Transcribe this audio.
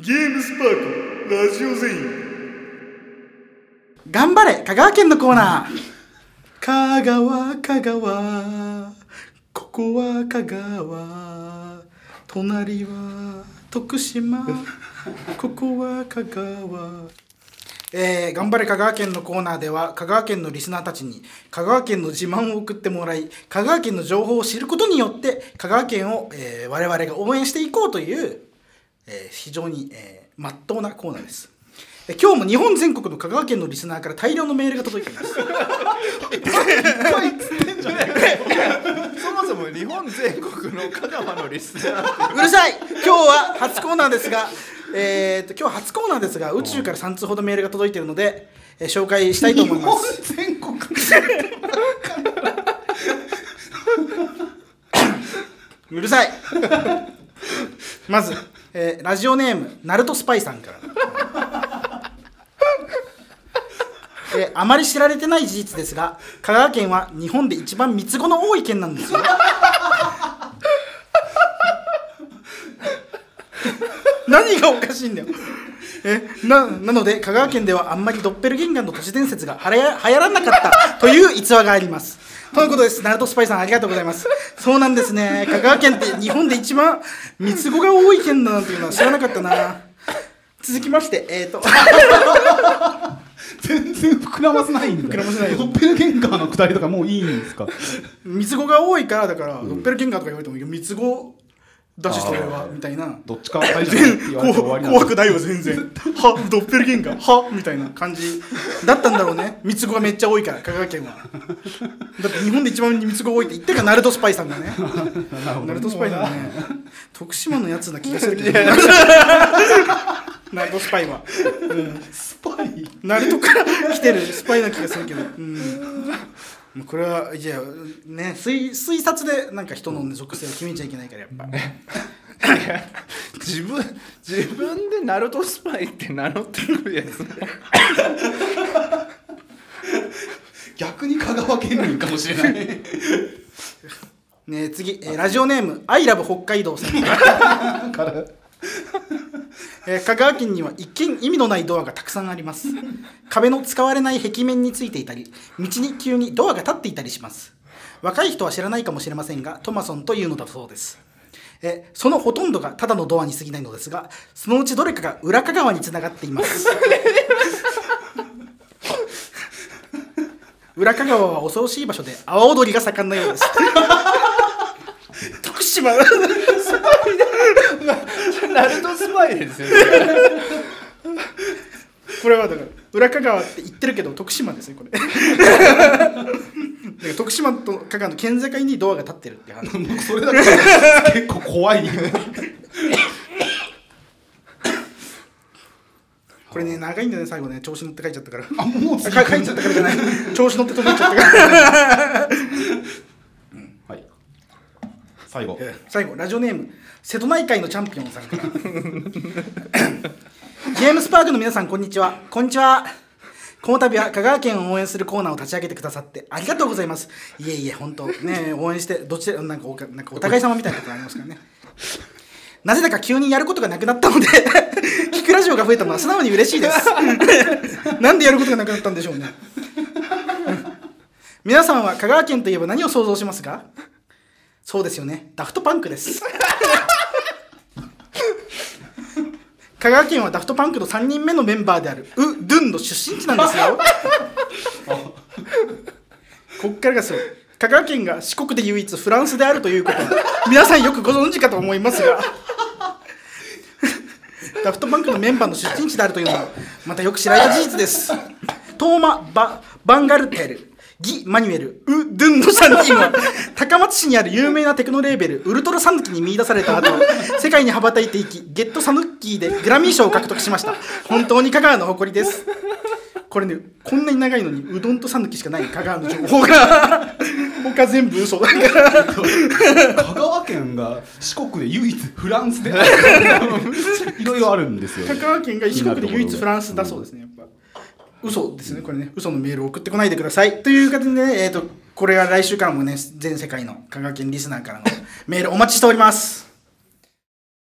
ゲームスパークラジオ全員。頑張れ香川県のコーナー。香川香川。ここは香川。隣は徳島。ここは香川。えー、頑張れ香川県のコーナーでは香川県のリスナーたちに香川県の自慢を送ってもらい香川県の情報を知ることによって香川県を、えー我々が応援していこうという、えー非常に、えー、真っ当なコーナーです。え今日も日本全国の香川県のリスナーから大量のメールが届いています。そもそも日本全国の香川のリスナーうるさい。今日は初コーナーですが、えー、と今日初コーナーですが宇宙から3通ほどメールが届いているので、えー紹介したいと思います。全国。うるさい。まず、えーラジオネームナルトスパイさんから、えーあまり知られてない事実ですが香川県は日本で一番三つ子の多い県なんですよ。何がおかしいんだよ。えななので香川県ではあんまりドッペルゲンガーの都市伝説がはや流行らなかったという逸話がありますということです。ナルトスパイさんありがとうございます。そうなんですね。香川県って日本で一番三つ子が多い県だなんていうのは知らなかったな。続きましてえっ、ー、と。全然膨らませないんだ。膨らませないよ。ドッペルゲンガーのくだりとかもういいんですか？三つ子が多いからだから、ドッペルゲンガーとか言われても三つ子だしそれはみたいな。どっちかは大丈夫って言われて終わりなん怖くないわ全然。はドッペルゲンガーはみたいな感じだったんだろうね。三つ子がめっちゃ多いから香川県は。だって日本で一番三つ子が多いって言ってるからナルトスパイさんがね。ナルトスパイさんがね 徳島のやつな気がするけどナルトスパイは、うん、スパイ。ナルトから来てるスパイな気がするけど、うん、これはいやね推推察でなんか人の、ね、属性を決めちゃいけないからやっぱ。自分自分でナルトスパイって名乗ってくるやつ。逆に香川県民かもしれない。ね次、えーラジオネーム「アイラブ北海道」さん、からえー香川県には一見意味のないドアがたくさんあります。壁の使われない壁面についていたり道に急にドアが立っていたりします。若い人は知らないかもしれませんがトマソンというのだそうです。えーそのほとんどがただのドアに過ぎないのですがそのうちどれかが裏香川につながっています。裏香川は恐ろしい場所で阿波踊りが盛んなようです。徳島ナルトスパイですよね。これはだから裏香川って言ってるけど徳島ですねこれ。徳島と香川の県境にドアが立ってるっていう話。もうそれだったら結構怖い。これね長いんだよね最後ね。調子乗って書いちゃったから。あもう書いちゃったからじゃない。調子乗って届いちゃったから。は い最後。最後ラジオネーム瀬戸内海のチャンピオンさんから。ゲームスパークの皆さんこんにちは。こんにちは。この度は香川県を応援するコーナーを立ち上げてくださってありがとうございます。いえいえ本当ね応援してどちらなんかおなんかお互い様みたいなところありますからね。なぜだか急にやることがなくなったので 聞くラジオが増えたのは素直に嬉しいです。なんでやることがなくなったんでしょうね。皆さんは香川県といえば何を想像しますか？そうですよね。ダフトパンクです。香川県はダフトパンクの3人目のメンバーであるウ・ドゥンの出身地なんですよ。こっからがすごい香川県が四国で唯一フランスであるということ。皆さんよくご存知かと思いますが。ダフトパンクのメンバーの出身地であるというのはまたよく知られた事実です。トーマ・ババンガルテル。ギ・マニュエル、ウ・ドゥンの3人は高松市にある有名なテクノレーベルウルトラサヌキに見出された後 世界に羽ばたいていきゲットサヌッキーでグラミー賞を獲得しました。本当に香川の誇りです。これねこんなに長いのにうどんとサヌキしかない香川の情報が 他全部嘘だから。香川県が四国で唯一フランスで いろいろあるんですよ。香川県が四国で唯一フランスだそうですねやっぱ嘘ですね。これね嘘のメールを送ってこないでください。という形でねえっ、とこれは来週からもね全世界の香川県リスナーからのメールお待ちしております。